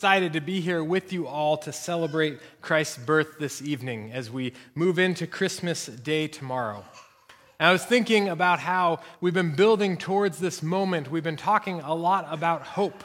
excited to be here with you all to celebrate Christ's birth this evening as we move into Christmas Day tomorrow. I was thinking about how we've been building towards this moment. We've been talking a lot about hope.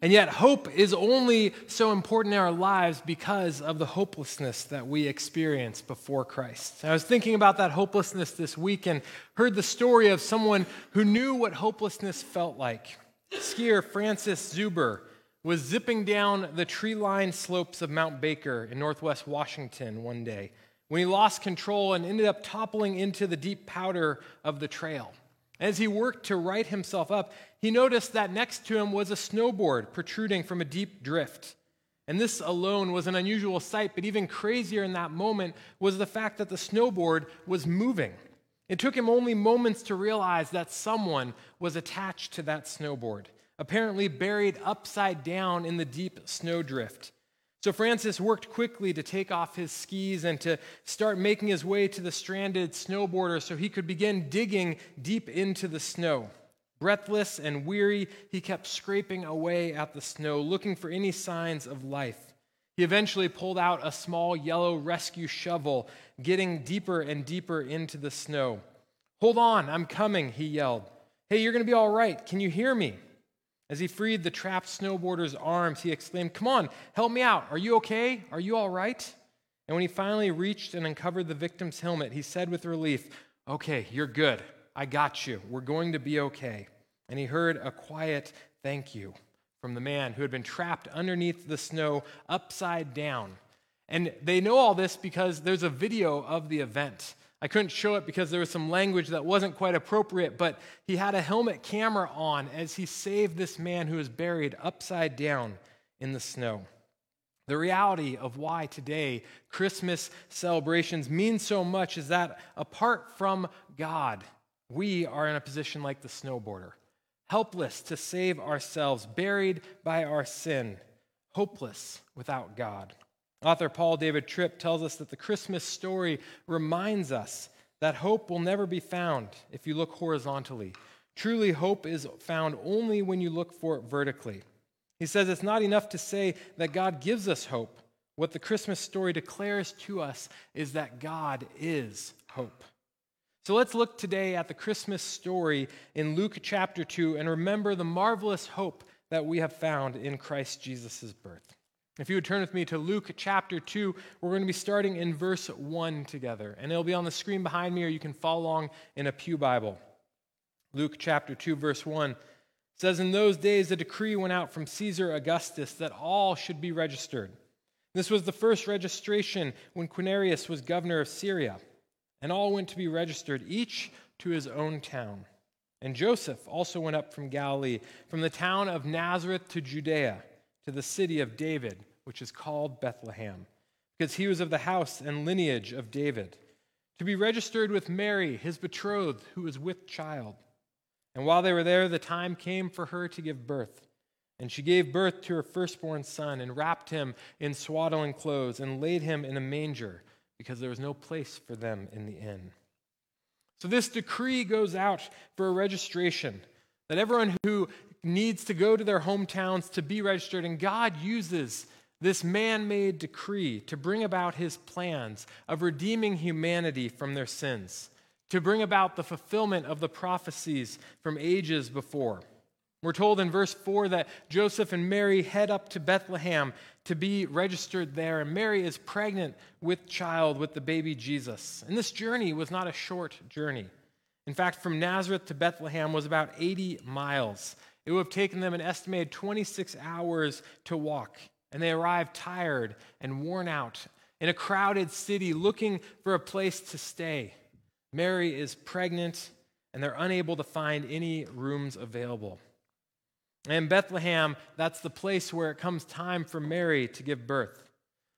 And yet, hope is only so important in our lives because of the hopelessness that we experience before Christ. I was thinking about that hopelessness this week and heard the story of someone who knew what hopelessness felt like. Skier Francis Zuber was zipping down the tree lined slopes of Mount Baker in northwest Washington one day when he lost control and ended up toppling into the deep powder of the trail. As he worked to right himself up, he noticed that next to him was a snowboard protruding from a deep drift. And this alone was an unusual sight, but even crazier in that moment was the fact that the snowboard was moving. It took him only moments to realize that someone was attached to that snowboard, apparently buried upside down in the deep snowdrift. So Francis worked quickly to take off his skis and to start making his way to the stranded snowboarder so he could begin digging deep into the snow. Breathless and weary, he kept scraping away at the snow, looking for any signs of life. He eventually pulled out a small yellow rescue shovel, getting deeper and deeper into the snow. Hold on, I'm coming, he yelled. Hey, you're going to be all right. Can you hear me? As he freed the trapped snowboarder's arms, he exclaimed, Come on, help me out. Are you okay? Are you all right? And when he finally reached and uncovered the victim's helmet, he said with relief, Okay, you're good. I got you. We're going to be okay. And he heard a quiet thank you from the man who had been trapped underneath the snow upside down. And they know all this because there's a video of the event. I couldn't show it because there was some language that wasn't quite appropriate, but he had a helmet camera on as he saved this man who was buried upside down in the snow. The reality of why today Christmas celebrations mean so much is that apart from God, we are in a position like the snowboarder, helpless to save ourselves, buried by our sin, hopeless without God. Author Paul David Tripp tells us that the Christmas story reminds us that hope will never be found if you look horizontally. Truly, hope is found only when you look for it vertically. He says it's not enough to say that God gives us hope. What the Christmas story declares to us is that God is hope. So let's look today at the Christmas story in Luke chapter 2 and remember the marvelous hope that we have found in Christ Jesus' birth. If you would turn with me to Luke chapter 2, we're going to be starting in verse 1 together. And it'll be on the screen behind me, or you can follow along in a Pew Bible. Luke chapter 2, verse 1 says, In those days a decree went out from Caesar Augustus that all should be registered. This was the first registration when Quirinius was governor of Syria. And all went to be registered, each to his own town. And Joseph also went up from Galilee, from the town of Nazareth to Judea to the city of David, which is called Bethlehem, because he was of the house and lineage of David, to be registered with Mary, his betrothed, who was with child. And while they were there, the time came for her to give birth. And she gave birth to her firstborn son, and wrapped him in swaddling clothes, and laid him in a manger, because there was no place for them in the inn. So this decree goes out for a registration that everyone who needs to go to their hometowns to be registered, and God uses this man made decree to bring about his plans of redeeming humanity from their sins, to bring about the fulfillment of the prophecies from ages before. We're told in verse 4 that Joseph and Mary head up to Bethlehem to be registered there, and Mary is pregnant with child with the baby Jesus. And this journey was not a short journey. In fact, from Nazareth to Bethlehem was about 80 miles. It would have taken them an estimated 26 hours to walk, and they arrived tired and worn out in a crowded city looking for a place to stay. Mary is pregnant, and they're unable to find any rooms available. And Bethlehem, that's the place where it comes time for Mary to give birth.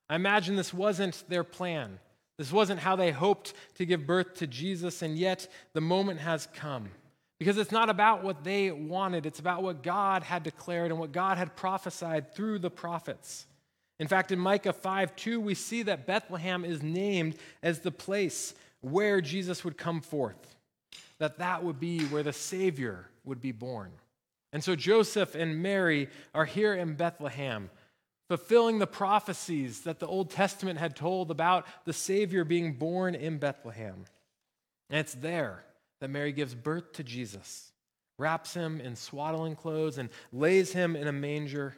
I imagine this wasn't their plan. This wasn't how they hoped to give birth to Jesus, and yet the moment has come. Because it's not about what they wanted, it's about what God had declared and what God had prophesied through the prophets. In fact, in Micah 5 2, we see that Bethlehem is named as the place where Jesus would come forth, that that would be where the Savior would be born. And so Joseph and Mary are here in Bethlehem, fulfilling the prophecies that the Old Testament had told about the Savior being born in Bethlehem. And it's there that Mary gives birth to Jesus, wraps him in swaddling clothes, and lays him in a manger.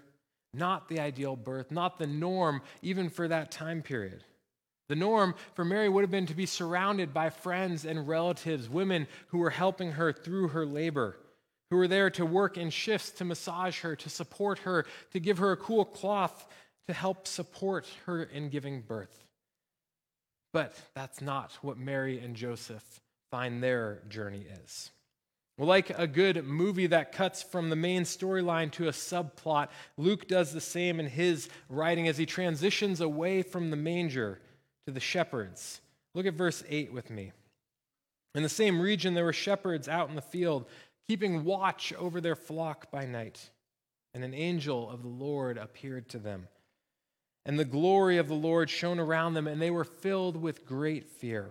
Not the ideal birth, not the norm, even for that time period. The norm for Mary would have been to be surrounded by friends and relatives, women who were helping her through her labor, who were there to work in shifts to massage her, to support her, to give her a cool cloth, to help support her in giving birth. But that's not what Mary and Joseph find their journey is. Well, like a good movie that cuts from the main storyline to a subplot, Luke does the same in his writing as he transitions away from the manger to the shepherds. Look at verse 8 with me. In the same region, there were shepherds out in the field, keeping watch over their flock by night. And an angel of the Lord appeared to them. And the glory of the Lord shone around them, and they were filled with great fear.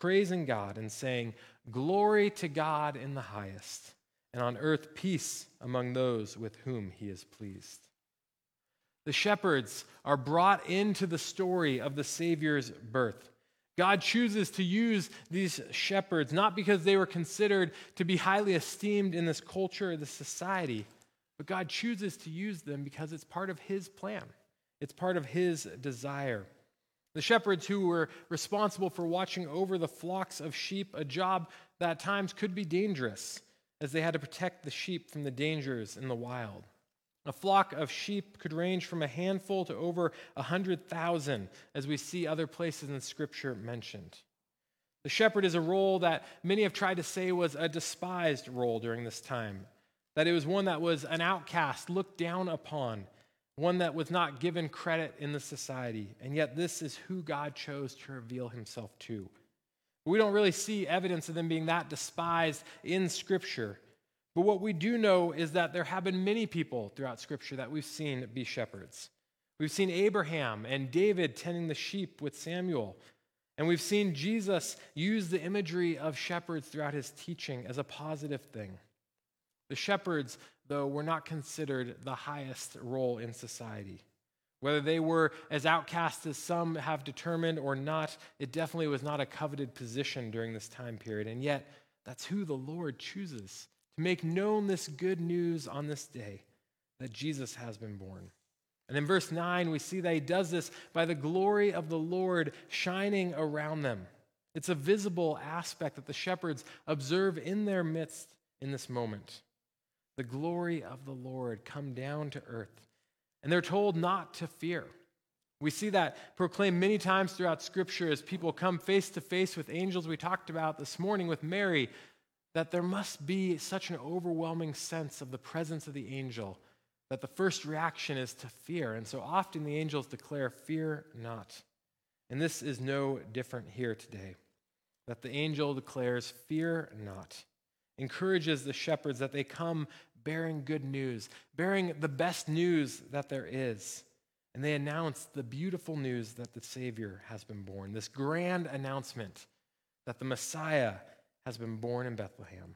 praising God and saying, Glory to God in the highest, and on earth peace among those with whom he is pleased. The shepherds are brought into the story of the Savior's birth. God chooses to use these shepherds not because they were considered to be highly esteemed in this culture, this society, but God chooses to use them because it's part of His plan, it's part of His desire. The shepherds who were responsible for watching over the flocks of sheep, a job that at times could be dangerous, as they had to protect the sheep from the dangers in the wild. A flock of sheep could range from a handful to over a hundred thousand, as we see other places in Scripture mentioned. The shepherd is a role that many have tried to say was a despised role during this time, that it was one that was an outcast, looked down upon, one that was not given credit in the society. And yet, this is who God chose to reveal himself to. We don't really see evidence of them being that despised in Scripture. But what we do know is that there have been many people throughout Scripture that we've seen be shepherds. We've seen Abraham and David tending the sheep with Samuel. And we've seen Jesus use the imagery of shepherds throughout his teaching as a positive thing. The shepherds, though, were not considered the highest role in society. Whether they were as outcast as some have determined or not, it definitely was not a coveted position during this time period. And yet, that's who the Lord chooses to make known this good news on this day that Jesus has been born. And in verse 9, we see that he does this by the glory of the Lord shining around them. It's a visible aspect that the shepherds observe in their midst in this moment the glory of the Lord come down to earth. And they're told not to fear. We see that proclaimed many times throughout Scripture as people come face to face with angels. We talked about this morning with Mary that there must be such an overwhelming sense of the presence of the angel that the first reaction is to fear. And so often the angels declare, Fear not. And this is no different here today. That the angel declares, Fear not encourages the shepherds that they come bearing good news, bearing the best news that there is. And they announce the beautiful news that the Savior has been born, this grand announcement that the Messiah has been born in Bethlehem.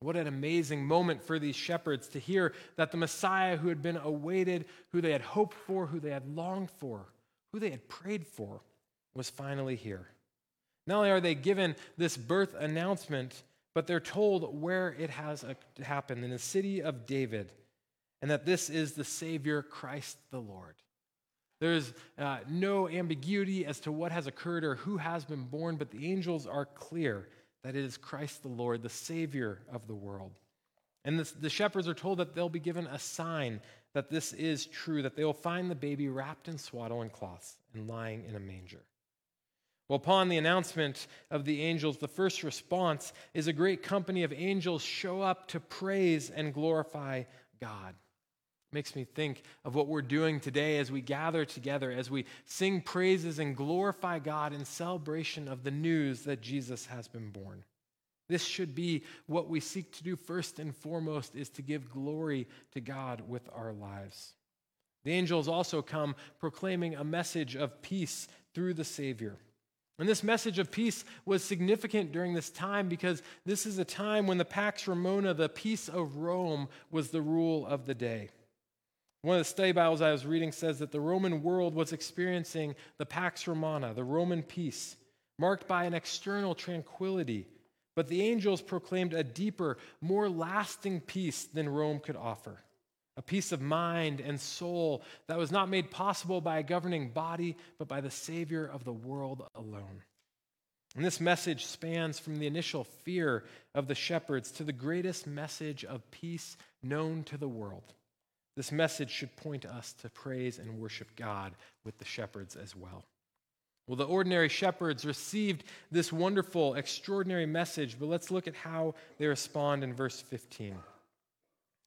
What an amazing moment for these shepherds to hear that the Messiah who had been awaited, who they had hoped for, who they had longed for, who they had prayed for, was finally here. Not only are they given this birth announcement, but they're told where it has happened in the city of David, and that this is the Savior, Christ the Lord. There's uh, no ambiguity as to what has occurred or who has been born, but the angels are clear that it is Christ the Lord, the Savior of the world. And this, the shepherds are told that they'll be given a sign that this is true, that they will find the baby wrapped in swaddling cloths and lying in a manger. Well, upon the announcement of the angels, the first response is a great company of angels show up to praise and glorify God. makes me think of what we're doing today as we gather together, as we sing praises and glorify God in celebration of the news that Jesus has been born. This should be what we seek to do first and foremost is to give glory to God with our lives. The angels also come proclaiming a message of peace through the Savior. And this message of peace was significant during this time because this is a time when the Pax Romana, the peace of Rome, was the rule of the day. One of the study Bibles I was reading says that the Roman world was experiencing the Pax Romana, the Roman peace, marked by an external tranquility. But the angels proclaimed a deeper, more lasting peace than Rome could offer a peace of mind and soul that was not made possible by a governing body, but by the Savior of the world alone. And this message spans from the initial fear of the shepherds to the greatest message of peace known to the world. This message should point us to praise and worship God with the shepherds as well. Well, the ordinary shepherds received this wonderful, extraordinary message, but let's look at how they respond in verse 15.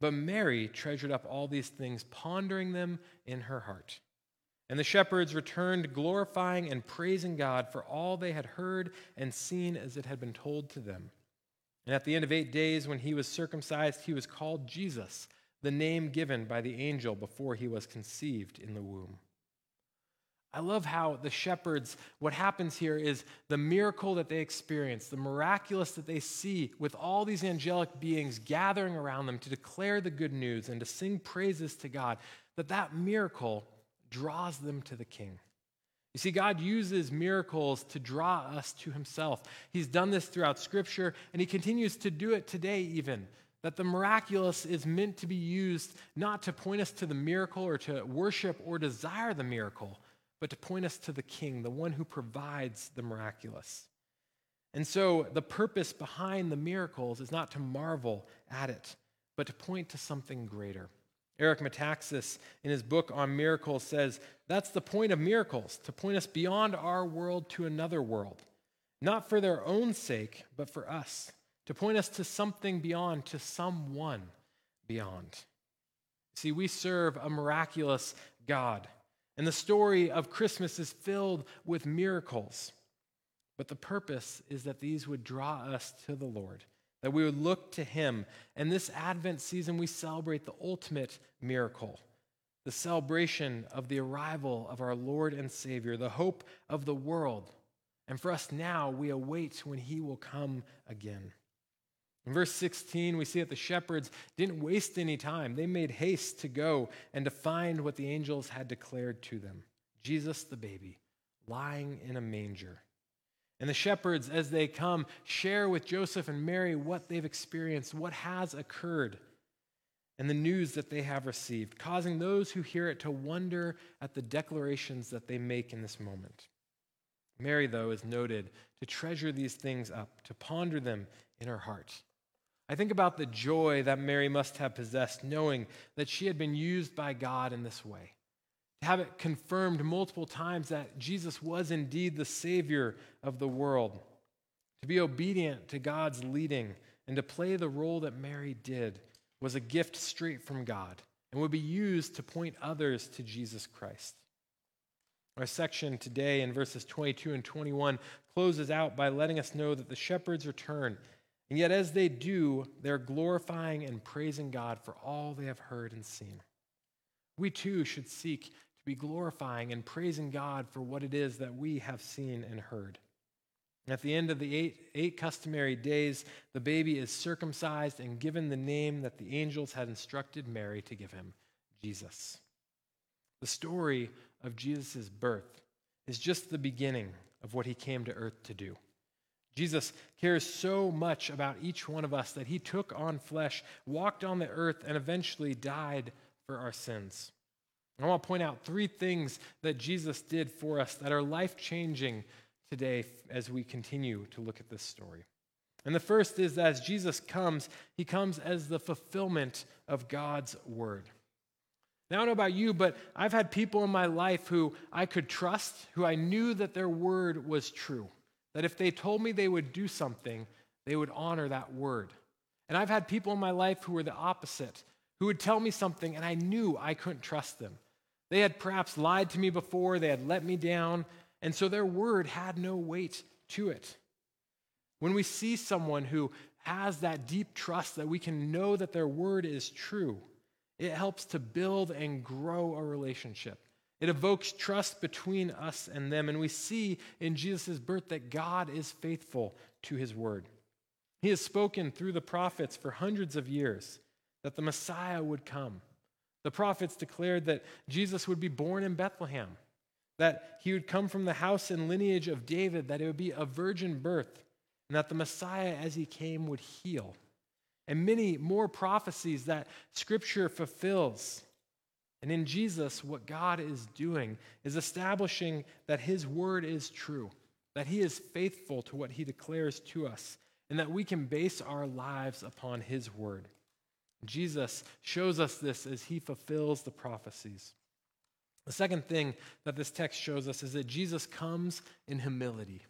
But Mary treasured up all these things, pondering them in her heart. And the shepherds returned, glorifying and praising God for all they had heard and seen as it had been told to them. And at the end of eight days, when he was circumcised, he was called Jesus, the name given by the angel before he was conceived in the womb. I love how the shepherds, what happens here is the miracle that they experience, the miraculous that they see with all these angelic beings gathering around them to declare the good news and to sing praises to God, that that miracle draws them to the king. You see, God uses miracles to draw us to himself. He's done this throughout Scripture, and he continues to do it today, even. That the miraculous is meant to be used not to point us to the miracle or to worship or desire the miracle, but to point us to the King, the one who provides the miraculous. And so the purpose behind the miracles is not to marvel at it, but to point to something greater. Eric Metaxas, in his book on miracles, says that's the point of miracles, to point us beyond our world to another world, not for their own sake, but for us, to point us to something beyond, to someone beyond. See, we serve a miraculous God. And the story of Christmas is filled with miracles. But the purpose is that these would draw us to the Lord, that we would look to Him. And this Advent season, we celebrate the ultimate miracle the celebration of the arrival of our Lord and Savior, the hope of the world. And for us now, we await when He will come again. In verse 16, we see that the shepherds didn't waste any time. They made haste to go and to find what the angels had declared to them Jesus the baby, lying in a manger. And the shepherds, as they come, share with Joseph and Mary what they've experienced, what has occurred, and the news that they have received, causing those who hear it to wonder at the declarations that they make in this moment. Mary, though, is noted to treasure these things up, to ponder them in her heart. I think about the joy that Mary must have possessed, knowing that she had been used by God in this way. To have it confirmed multiple times that Jesus was indeed the Savior of the world. To be obedient to God's leading and to play the role that Mary did was a gift straight from God and would be used to point others to Jesus Christ. Our section today in verses 22 and 21 closes out by letting us know that the shepherds return and yet, as they do, they're glorifying and praising God for all they have heard and seen. We too should seek to be glorifying and praising God for what it is that we have seen and heard. At the end of the eight, eight customary days, the baby is circumcised and given the name that the angels had instructed Mary to give him Jesus. The story of Jesus' birth is just the beginning of what he came to earth to do. Jesus cares so much about each one of us that he took on flesh, walked on the earth, and eventually died for our sins. I want to point out three things that Jesus did for us that are life changing today as we continue to look at this story. And the first is that as Jesus comes, he comes as the fulfillment of God's word. Now, I don't know about you, but I've had people in my life who I could trust, who I knew that their word was true, that if they told me they would do something, they would honor that word. And I've had people in my life who were the opposite, who would tell me something and I knew I couldn't trust them. They had perhaps lied to me before, they had let me down, and so their word had no weight to it. When we see someone who has that deep trust that we can know that their word is true, it helps to build and grow a relationship. It evokes trust between us and them. And we see in Jesus' birth that God is faithful to his word. He has spoken through the prophets for hundreds of years that the Messiah would come. The prophets declared that Jesus would be born in Bethlehem, that he would come from the house and lineage of David, that it would be a virgin birth, and that the Messiah, as he came, would heal. And many more prophecies that Scripture fulfills. And in Jesus, what God is doing is establishing that his word is true, that he is faithful to what he declares to us, and that we can base our lives upon his word. Jesus shows us this as he fulfills the prophecies. The second thing that this text shows us is that Jesus comes in humility.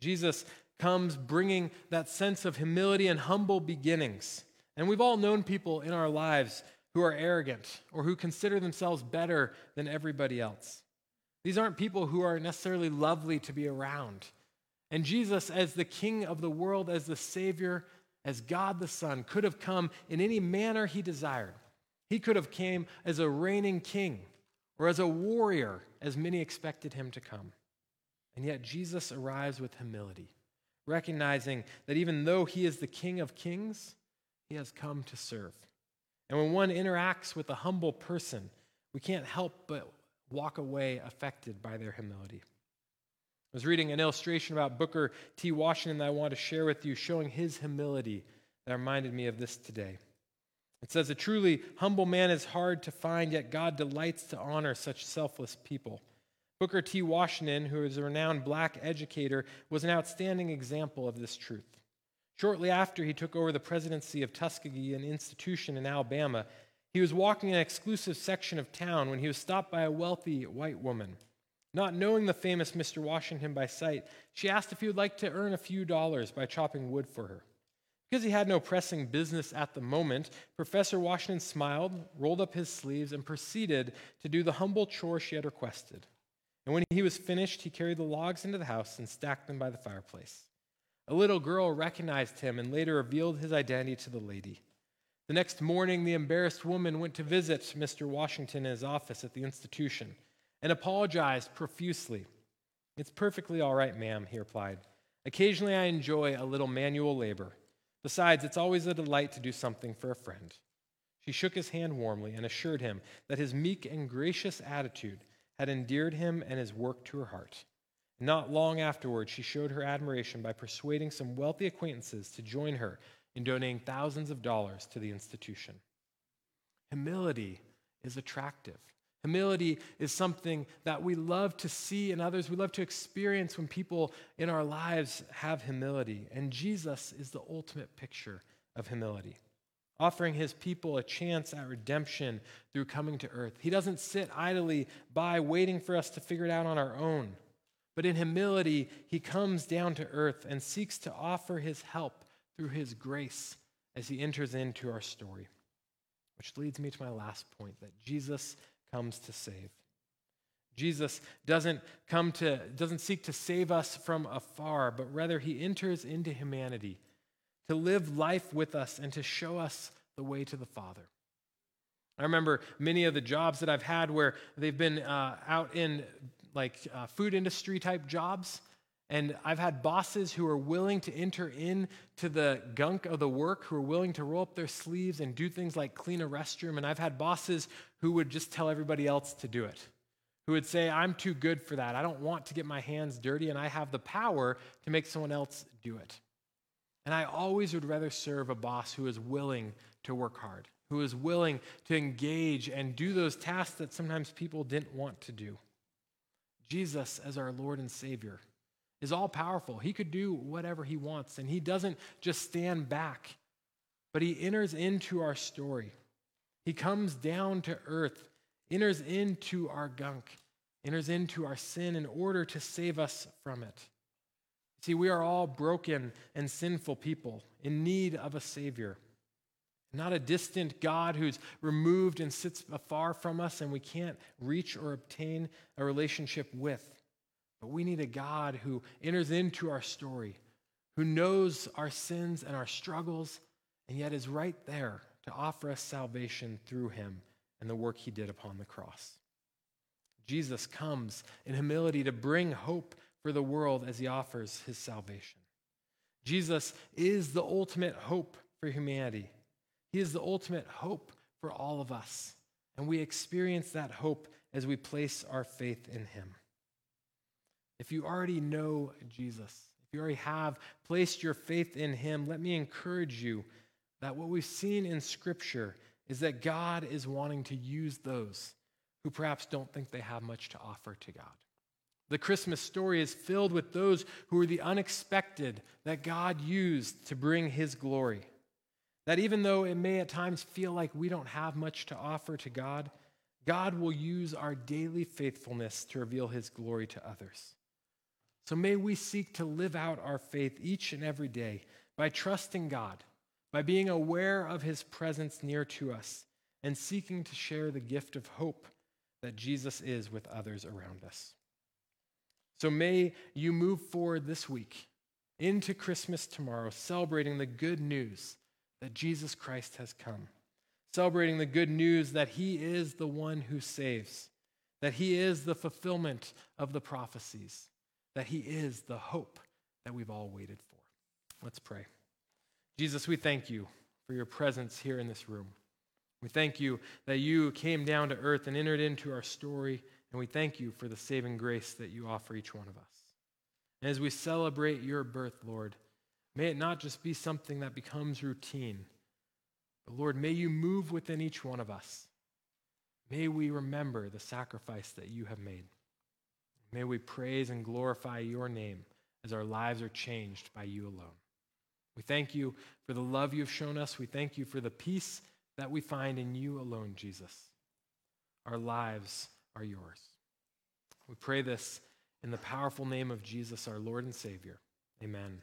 Jesus comes bringing that sense of humility and humble beginnings. And we've all known people in our lives who are arrogant or who consider themselves better than everybody else. These aren't people who are necessarily lovely to be around. And Jesus, as the King of the world, as the Savior, as God the Son, could have come in any manner he desired. He could have came as a reigning king or as a warrior, as many expected him to come. And yet Jesus arrives with humility, recognizing that even though he is the King of kings, he has come to serve. And when one interacts with a humble person, we can't help but walk away affected by their humility. I was reading an illustration about Booker T. Washington that I want to share with you, showing his humility that reminded me of this today. It says, A truly humble man is hard to find, yet God delights to honor such selfless people. Booker T. Washington, who is a renowned black educator, was an outstanding example of this truth. Shortly after he took over the presidency of Tuskegee, an institution in Alabama, he was walking an exclusive section of town when he was stopped by a wealthy white woman. Not knowing the famous Mr. Washington by sight, she asked if he would like to earn a few dollars by chopping wood for her. Because he had no pressing business at the moment, Professor Washington smiled, rolled up his sleeves, and proceeded to do the humble chore she had requested. And when he was finished, he carried the logs into the house and stacked them by the fireplace. A little girl recognized him and later revealed his identity to the lady. The next morning, the embarrassed woman went to visit Mr. Washington in his office at the institution and apologized profusely. It's perfectly all right, ma'am, he replied. Occasionally I enjoy a little manual labor. Besides, it's always a delight to do something for a friend. She shook his hand warmly and assured him that his meek and gracious attitude had endeared him and his work to her heart. Not long afterward, she showed her admiration by persuading some wealthy acquaintances to join her in donating thousands of dollars to the institution. Humility is attractive. Humility is something that we love to see in others. We love to experience when people in our lives have humility. And Jesus is the ultimate picture of humility, offering his people a chance at redemption through coming to earth. He doesn't sit idly by waiting for us to figure it out on our own. But in humility, he comes down to earth and seeks to offer his help through his grace as he enters into our story. Which leads me to my last point that Jesus comes to save. Jesus doesn't come to doesn't seek to save us from afar, but rather he enters into humanity to live life with us and to show us the way to the Father. I remember many of the jobs that I've had where they've been uh, out in like uh, food industry type jobs, and I've had bosses who are willing to enter into the gunk of the work, who are willing to roll up their sleeves and do things like clean a restroom. And I've had bosses who would just tell everybody else to do it, who would say, I'm too good for that. I don't want to get my hands dirty, and I have the power to make someone else do it. And I always would rather serve a boss who is willing to work hard, who is willing to engage and do those tasks that sometimes people didn't want to do. Jesus, as our Lord and Savior, is all powerful. He could do whatever he wants, and he doesn't just stand back, but he enters into our story. He comes down to earth, enters into our gunk, enters into our sin in order to save us from it. See, we are all broken and sinful people in need of a Savior. Not a distant God who's removed and sits afar from us and we can't reach or obtain a relationship with. But we need a God who enters into our story, who knows our sins and our struggles, and yet is right there to offer us salvation through him and the work he did upon the cross. Jesus comes in humility to bring hope for the world as he offers his salvation. Jesus is the ultimate hope for humanity. He is the ultimate hope for all of us. And we experience that hope as we place our faith in him. If you already know Jesus, if you already have placed your faith in him, let me encourage you that what we've seen in Scripture is that God is wanting to use those who perhaps don't think they have much to offer to God. The Christmas story is filled with those who are the unexpected that God used to bring his glory. That even though it may at times feel like we don't have much to offer to God, God will use our daily faithfulness to reveal his glory to others. So may we seek to live out our faith each and every day by trusting God, by being aware of his presence near to us, and seeking to share the gift of hope that Jesus is with others around us. So may you move forward this week into Christmas tomorrow, celebrating the good news that Jesus Christ has come, celebrating the good news that he is the one who saves, that he is the fulfillment of the prophecies that He is the hope that we've all waited for. Let's pray. Jesus, we thank you for your presence here in this room. We thank you that you came down to earth and entered into our story, and we thank you for the saving grace that you offer each one of us. And as we celebrate your birth, Lord, may it not just be something that becomes routine, but Lord, may you move within each one of us. May we remember the sacrifice that you have made. May we praise and glorify your name as our lives are changed by you alone. We thank you for the love you have shown us. We thank you for the peace that we find in you alone, Jesus. Our lives are yours. We pray this in the powerful name of Jesus, our Lord and Savior. Amen.